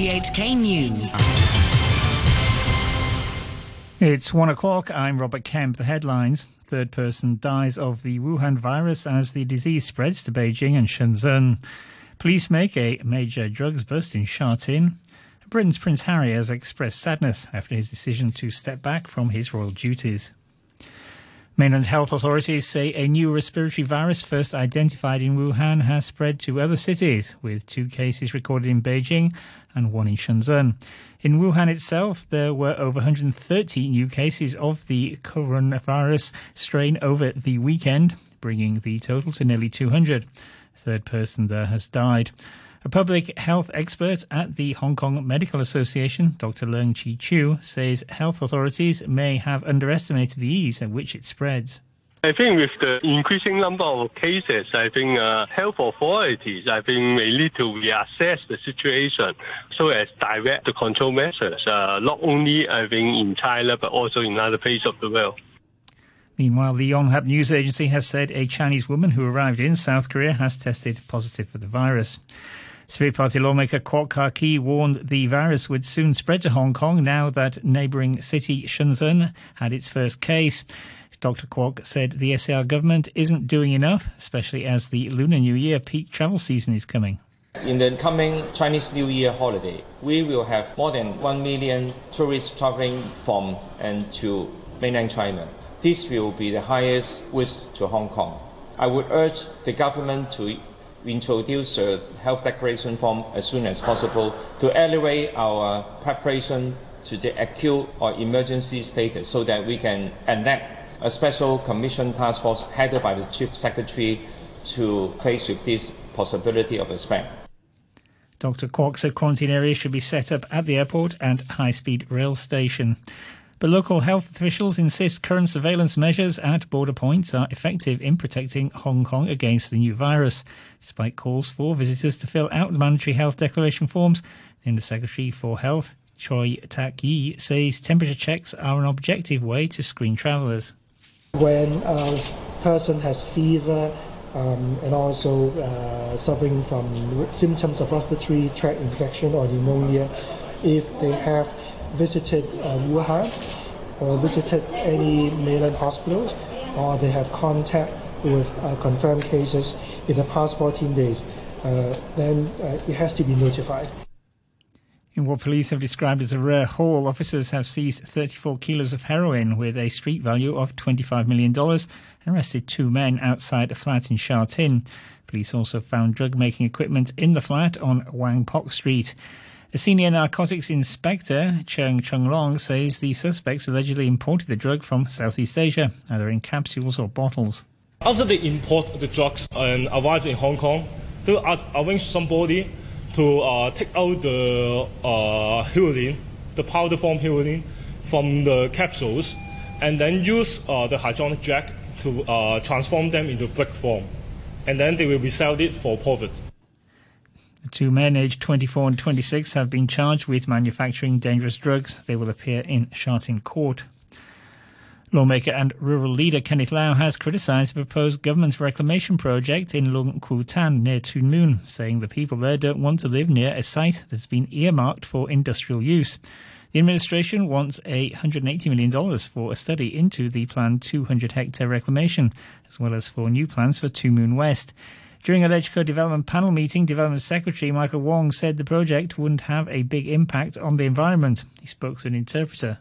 RTHK News. It's one o'clock. I'm Robert Kemp. The headlines. Third person dies of the Wuhan virus as the disease spreads to Beijing and Shenzhen. Police make a major drugs bust in Shatin. Britain's Prince Harry has expressed sadness after his decision to step back from his royal duties. Mainland health authorities say a new respiratory virus first identified in Wuhan has spread to other cities, with two cases recorded in Beijing and one in Shenzhen. In Wuhan itself, there were over 130 new cases of the coronavirus strain over the weekend, bringing the total to nearly 200. A third person there has died. A public health expert at the Hong Kong Medical Association, Dr. Leung Chi Chiu, says health authorities may have underestimated the ease at which it spreads. I think with the increasing number of cases, I think uh, health authorities, I think, may need to reassess the situation so as direct the control measures, uh, not only, I think, in China, but also in other places of the world. Meanwhile, the Yonhap news agency has said a Chinese woman who arrived in South Korea has tested positive for the virus. Civic Party lawmaker Kwok Ka-ki warned the virus would soon spread to Hong Kong now that neighbouring city Shenzhen had its first case. Dr. Kwok said the SAR government isn't doing enough, especially as the Lunar New Year peak travel season is coming. In the coming Chinese New Year holiday, we will have more than 1 million tourists traveling from and to mainland China. This will be the highest risk to Hong Kong. I would urge the government to introduce a health declaration form as soon as possible to elevate our preparation to the acute or emergency status so that we can enact a special commission task force headed by the chief secretary to face with this possibility of a spread. Dr. Kwok said quarantine areas should be set up at the airport and high-speed rail station. But local health officials insist current surveillance measures at border points are effective in protecting Hong Kong against the new virus. Despite calls for visitors to fill out the mandatory health declaration forms, the Undersecretary for Health, Chui Tak Yi, says temperature checks are an objective way to screen travellers. When a person has fever um, and also uh, suffering from symptoms of respiratory tract infection or pneumonia, if they have visited uh, Wuhan or visited any mainland hospitals or they have contact with uh, confirmed cases in the past 14 days, uh, then uh, it has to be notified. In what police have described as a rare haul, officers have seized 34 kilos of heroin with a street value of $25 million and arrested two men outside a flat in Sha Tin. Police also found drug making equipment in the flat on Wang Pok Street. A senior narcotics inspector, Cheng Chung Long, says the suspects allegedly imported the drug from Southeast Asia, either in capsules or bottles. After they import the drugs and arrive in Hong Kong, they arrange somebody to uh, take out the uh, heroin, the powder form heroin, from the capsules, and then use uh, the hydronic jack to uh, transform them into brick form. And then they will resell it for profit. The two men, aged 24 and 26, have been charged with manufacturing dangerous drugs. They will appear in Sha Tin Court. Lawmaker and rural leader Kenneth Lau has criticised the proposed government's reclamation project in Lung Kwu Tan near Tuen Mun, saying the people there don't want to live near a site that's been earmarked for industrial use. The administration wants $180 million for a study into the planned 200 hectare reclamation, as well as for new plans for Tuen Mun West. During a LegCo development panel meeting, Development Secretary Michael Wong said the project wouldn't have a big impact on the environment. He spoke to an interpreter.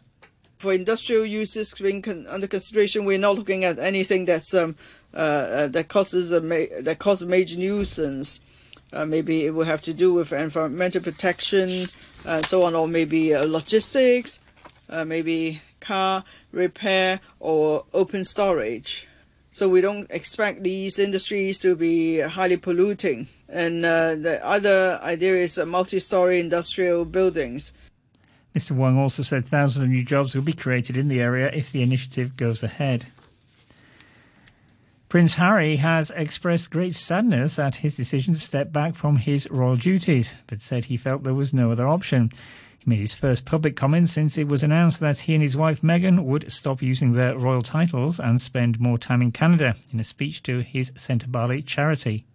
For industrial uses being con- under consideration, we're not looking at anything that's um, uh, uh, that causes a ma- that causes major nuisance. Uh, maybe it will have to do with environmental protection and so on, or maybe uh, logistics, uh, maybe car repair or open storage. So we don't expect these industries to be highly polluting. And uh, the other idea is multi-story industrial buildings. Mr. Wong also said thousands of new jobs will be created in the area if the initiative goes ahead. Prince Harry has expressed great sadness at his decision to step back from his royal duties, but said he felt there was no other option. Made his first public comment since it was announced that he and his wife Meghan would stop using their royal titles and spend more time in Canada in a speech to his Sentebale charity.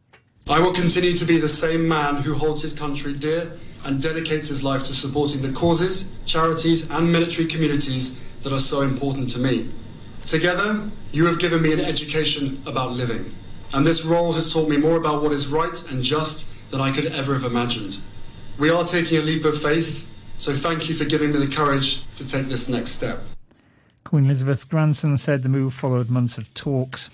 I will continue to be the same man who holds his country dear and dedicates his life to supporting the causes, charities, and military communities that are so important to me. Together, you have given me an education about living, and this role has taught me more about what is right and just than I could ever have imagined. We are taking a leap of faith, so thank you for giving me the courage to take this next step. Queen Elizabeth's grandson said the move followed months of talks.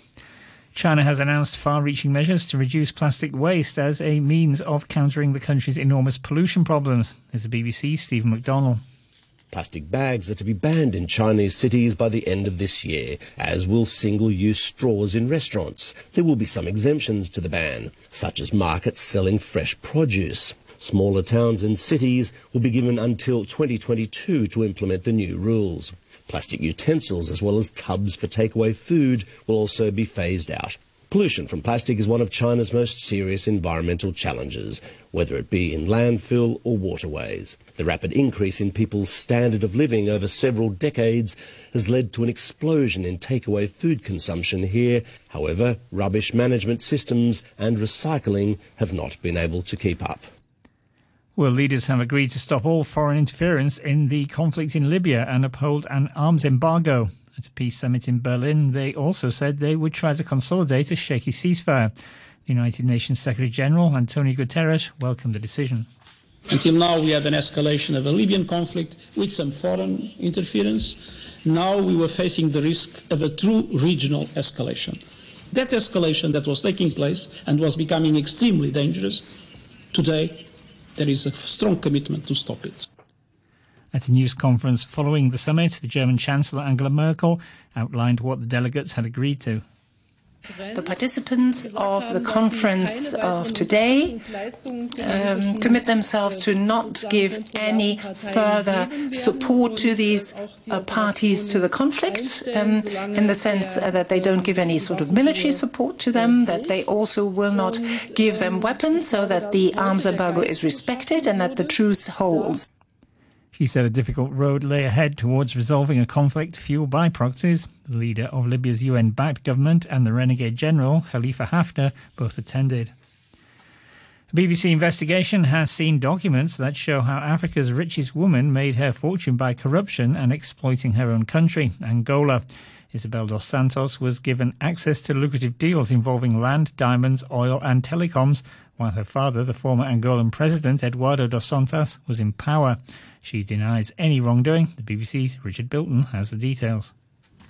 China has announced far reaching measures to reduce plastic waste as a means of countering the country's enormous pollution problems. There's the BBC, Stephen McDonnell. Plastic bags are to be banned in Chinese cities by the end of this year, as will single-use straws in restaurants. There will be some exemptions to the ban, such as markets selling fresh produce. Smaller towns and cities will be given until 2022 to implement the new rules. Plastic utensils as well as tubs for takeaway food will also be phased out. Pollution from plastic is one of China's most serious environmental challenges, whether it be in landfill or waterways. The rapid increase in people's standard of living over several decades has led to an explosion in takeaway food consumption here. However, rubbish management systems and recycling have not been able to keep up. World leaders have agreed to stop all foreign interference in the conflict in Libya and uphold an arms embargo. At a peace summit in Berlin, they also said they would try to consolidate a shaky ceasefire. The United Nations Secretary General Antonio Guterres welcomed the decision. Until now, we had an escalation of the Libyan conflict with some foreign interference. Now we were facing the risk of a true regional escalation. That escalation that was taking place and was becoming extremely dangerous, today there is a strong commitment to stop it. At a news conference following the summit, the German Chancellor Angela Merkel outlined what the delegates had agreed to. The participants of the conference of today um, commit themselves to not give any further support to these uh, parties to the conflict, um, in the sense that they don't give any sort of military support to them, that they also will not give them weapons so that the arms embargo is respected and that the truce holds. She said a difficult road lay ahead towards resolving a conflict fueled by proxies. The leader of Libya's UN backed government and the renegade general, Khalifa Haftar, both attended. A BBC investigation has seen documents that show how Africa's richest woman made her fortune by corruption and exploiting her own country, Angola. Isabel dos Santos was given access to lucrative deals involving land, diamonds, oil, and telecoms, while her father, the former Angolan president Eduardo dos Santos, was in power. She denies any wrongdoing. The BBC's Richard Bilton has the details.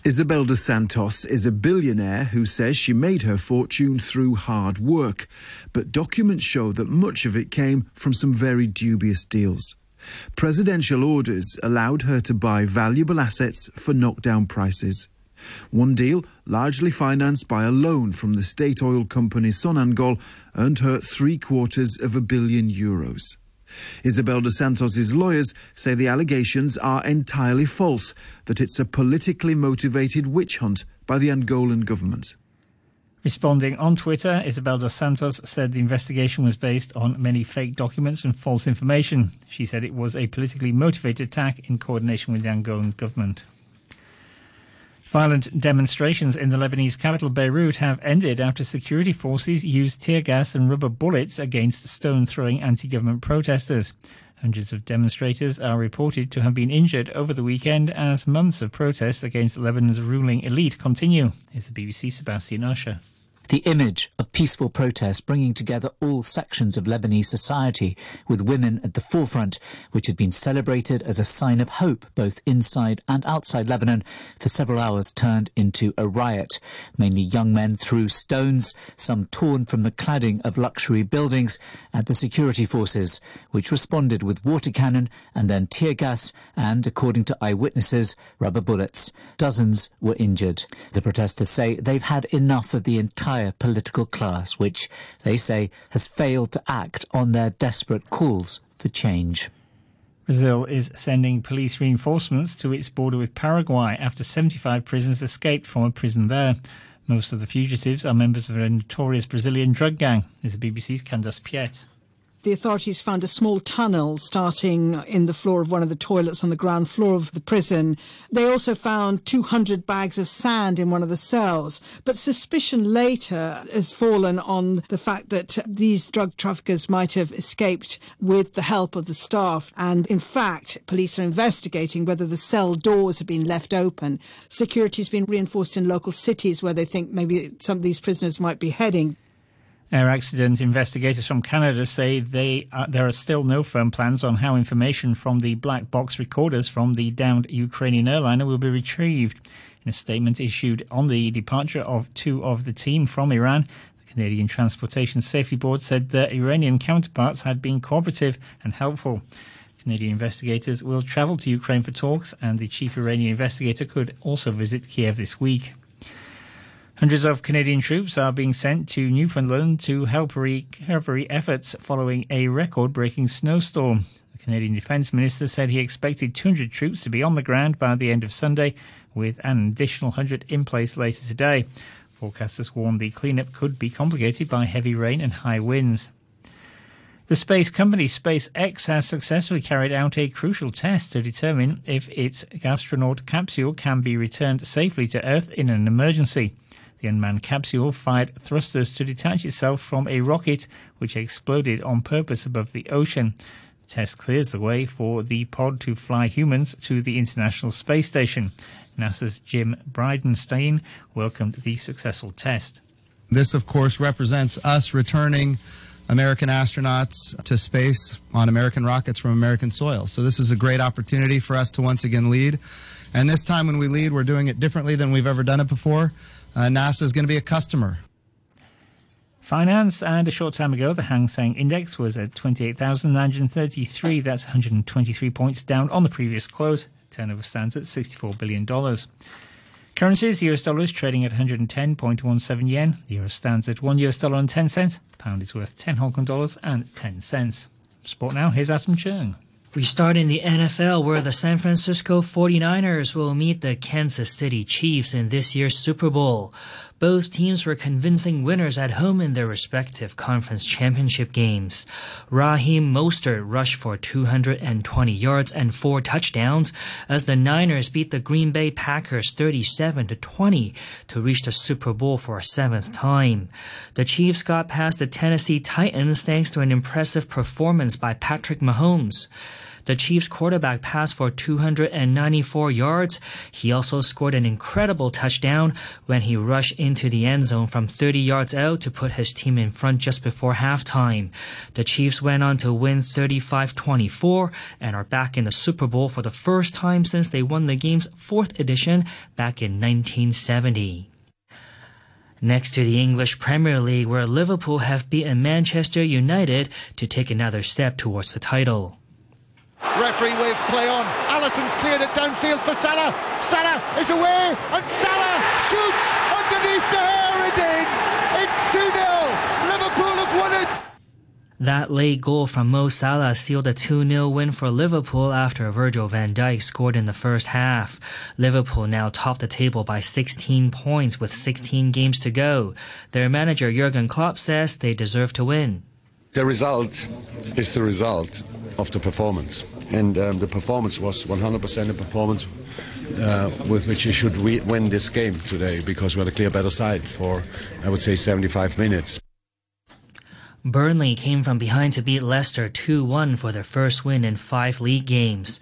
Isabel dos Santos is a billionaire who says she made her fortune through hard work, but documents show that much of it came from some very dubious deals. Presidential orders allowed her to buy valuable assets for knockdown prices. One deal, largely financed by a loan from the state oil company Sonangol, earned her three quarters of a billion euros. Isabel dos Santos's lawyers say the allegations are entirely false, that it's a politically motivated witch hunt by the Angolan government. Responding on Twitter, Isabel dos Santos said the investigation was based on many fake documents and false information. She said it was a politically motivated attack in coordination with the Angolan government. Violent demonstrations in the Lebanese capital Beirut have ended after security forces used tear gas and rubber bullets against stone throwing anti government protesters. Hundreds of demonstrators are reported to have been injured over the weekend as months of protests against Lebanon's ruling elite continue. Is the BBC Sebastian Usher. The image of peaceful protest bringing together all sections of Lebanese society with women at the forefront, which had been celebrated as a sign of hope both inside and outside Lebanon, for several hours turned into a riot. Mainly young men threw stones, some torn from the cladding of luxury buildings, at the security forces, which responded with water cannon and then tear gas and, according to eyewitnesses, rubber bullets. Dozens were injured. The protesters say they've had enough of the entire entire political class, which, they say, has failed to act on their desperate calls for change. Brazil is sending police reinforcements to its border with Paraguay after 75 prisoners escaped from a prison there. Most of the fugitives are members of a notorious Brazilian drug gang, is the BBC's Candace Piette. The authorities found a small tunnel starting in the floor of one of the toilets on the ground floor of the prison. They also found 200 bags of sand in one of the cells. But suspicion later has fallen on the fact that these drug traffickers might have escaped with the help of the staff. And in fact, police are investigating whether the cell doors have been left open. Security has been reinforced in local cities where they think maybe some of these prisoners might be heading. Air accident investigators from Canada say they are, there are still no firm plans on how information from the black box recorders from the downed Ukrainian airliner will be retrieved. In a statement issued on the departure of two of the team from Iran, the Canadian Transportation Safety Board said their Iranian counterparts had been cooperative and helpful. Canadian investigators will travel to Ukraine for talks, and the chief Iranian investigator could also visit Kiev this week. Hundreds of Canadian troops are being sent to Newfoundland to help recovery efforts following a record breaking snowstorm. The Canadian Defence Minister said he expected 200 troops to be on the ground by the end of Sunday, with an additional 100 in place later today. Forecasters warn the cleanup could be complicated by heavy rain and high winds. The space company SpaceX has successfully carried out a crucial test to determine if its astronaut capsule can be returned safely to Earth in an emergency. The unmanned capsule fired thrusters to detach itself from a rocket which exploded on purpose above the ocean. The test clears the way for the pod to fly humans to the International Space Station. NASA's Jim Bridenstine welcomed the successful test. This, of course, represents us returning American astronauts to space on American rockets from American soil. So, this is a great opportunity for us to once again lead. And this time, when we lead, we're doing it differently than we've ever done it before uh, NASA is going to be a customer. Finance, and a short time ago, the Hang Seng Index was at 28,933. That's 123 points down on the previous close. Turnover stands at $64 billion. Currencies, the US dollar is trading at 110.17 yen. The euro stands at 1 US dollar and 10 cents. The pound is worth 10 Hong Kong dollars and 10 cents. Sport now, here's Adam Chung. We start in the NFL where the San Francisco 49ers will meet the Kansas City Chiefs in this year's Super Bowl. Both teams were convincing winners at home in their respective conference championship games. Raheem Mostert rushed for 220 yards and four touchdowns as the Niners beat the Green Bay Packers 37 to 20 to reach the Super Bowl for a seventh time. The Chiefs got past the Tennessee Titans thanks to an impressive performance by Patrick Mahomes. The Chiefs quarterback passed for 294 yards. He also scored an incredible touchdown when he rushed into the end zone from 30 yards out to put his team in front just before halftime. The Chiefs went on to win 35-24 and are back in the Super Bowl for the first time since they won the game's fourth edition back in 1970. Next to the English Premier League, where Liverpool have beaten Manchester United to take another step towards the title. Referee waves play on. Alisson's cleared it downfield for Salah. Salah is away and Salah shoots underneath De Gea again. It's 2-0. Liverpool have won it. That late goal from Mo Salah sealed a 2-0 win for Liverpool after Virgil van Dijk scored in the first half. Liverpool now top the table by 16 points with 16 games to go. Their manager Jurgen Klopp says they deserve to win. The result is the result of the performance. And um, the performance was 100% a performance uh, with which you should win this game today because we're the clear better side for, I would say, 75 minutes. Burnley came from behind to beat Leicester 2 1 for their first win in five league games.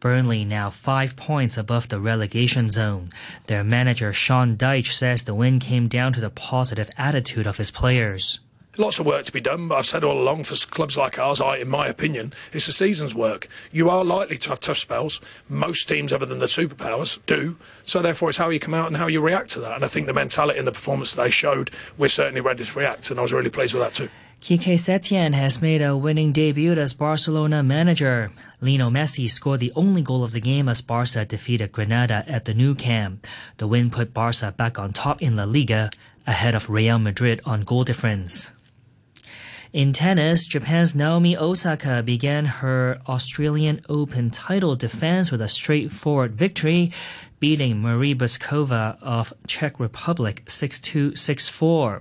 Burnley now five points above the relegation zone. Their manager Sean Dyche says the win came down to the positive attitude of his players lots of work to be done. But I've said all along for clubs like ours, I, in my opinion, it's the season's work. You are likely to have tough spells. Most teams, other than the superpowers, do. So therefore, it's how you come out and how you react to that. And I think the mentality and the performance they showed, we're certainly ready to react. And I was really pleased with that too. Quique Setien has made a winning debut as Barcelona manager. Lionel Messi scored the only goal of the game as Barca defeated Granada at the Nou Camp. The win put Barca back on top in La Liga, ahead of Real Madrid on goal difference. In tennis, Japan's Naomi Osaka began her Australian Open title defense with a straightforward victory, beating Marie Bouzkova of Czech Republic 6-2, 6-4.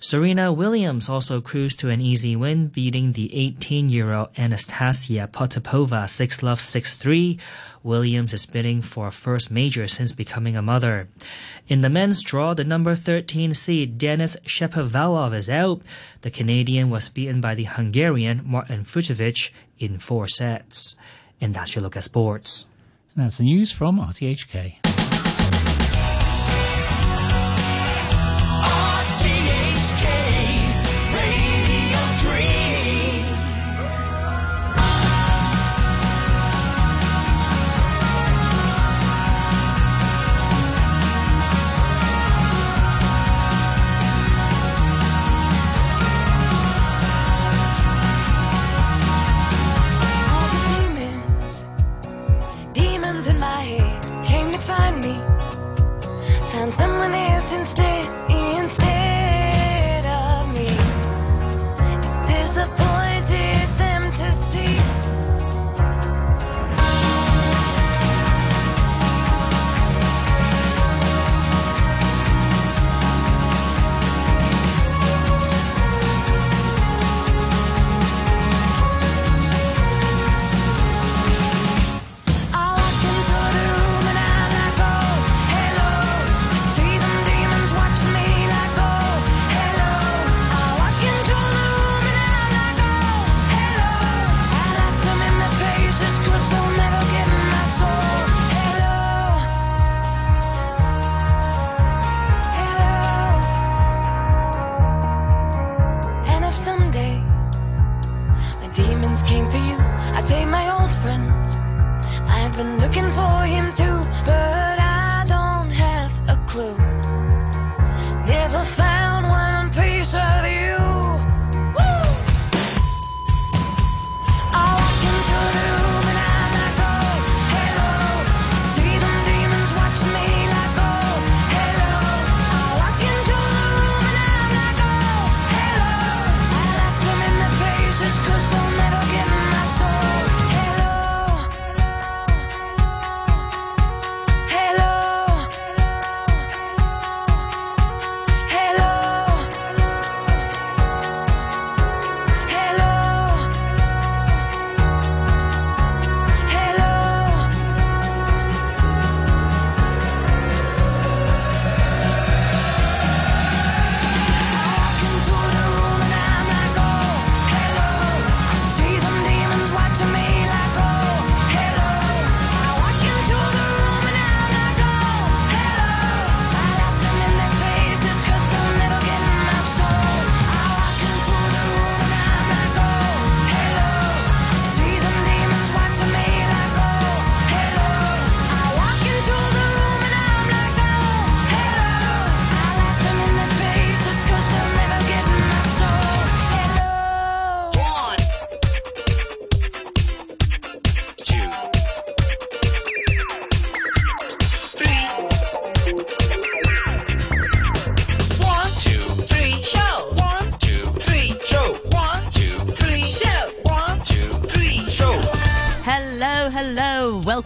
Serena Williams also cruised to an easy win, beating the 18-year-old Anastasia Potapova 6-love 6-3. Williams is bidding for a first major since becoming a mother. In the men's draw, the number 13 seed Denis Shapovalov is out. The Canadian was beaten by the Hungarian Martin Fucsovics in four sets. And that's your look at sports. And that's the news from RTHK. Someone else instead, instead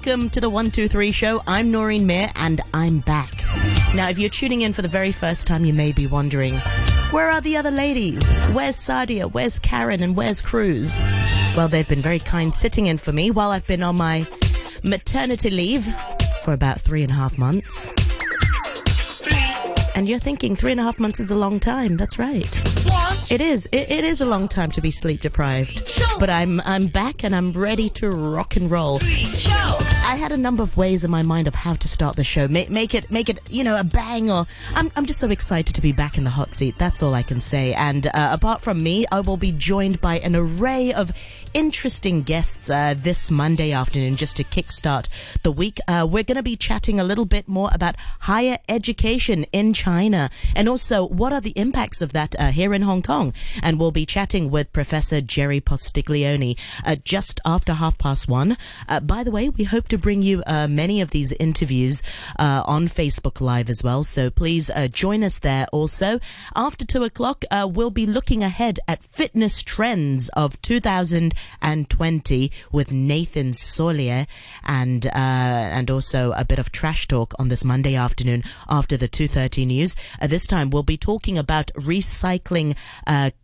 Welcome to the 123 show. I'm Noreen Mir and I'm back. Now, if you're tuning in for the very first time, you may be wondering, where are the other ladies? Where's Sadia? Where's Karen? And where's Cruz? Well, they've been very kind sitting in for me while I've been on my maternity leave for about three and a half months. And you're thinking three and a half months is a long time. That's right. It is. It, it is a long time to be sleep deprived. But I'm I'm back and I'm ready to rock and roll. I had a number of ways in my mind of how to start the show. Make, make it make it you know a bang or I'm I'm just so excited to be back in the hot seat. That's all I can say. And uh, apart from me, I will be joined by an array of interesting guests uh, this Monday afternoon just to kickstart the week. Uh, we're going to be chatting a little bit more about higher education in China and also what are the impacts of that uh, here in Hong Kong. And we'll be chatting with Professor Jerry Postiglione uh, just after half past one. Uh, by the way, we hope to bring you uh, many of these interviews uh, on Facebook Live as well. So please uh, join us there also. After two o'clock, uh, we'll be looking ahead at fitness trends of 2020 with Nathan Solier and uh, and also a bit of trash talk on this Monday afternoon after the 2:30 news. Uh, this time we'll be talking about recycling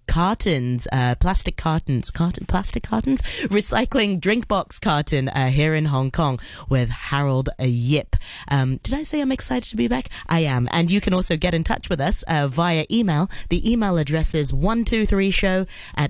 cartons, uh, plastic cartons, carton, plastic cartons, recycling drink box carton uh, here in Hong Kong with Harold Yip. Um, did I say I'm excited to be back? I am, and you can also get in touch with us uh, via email. The email address is one two three show at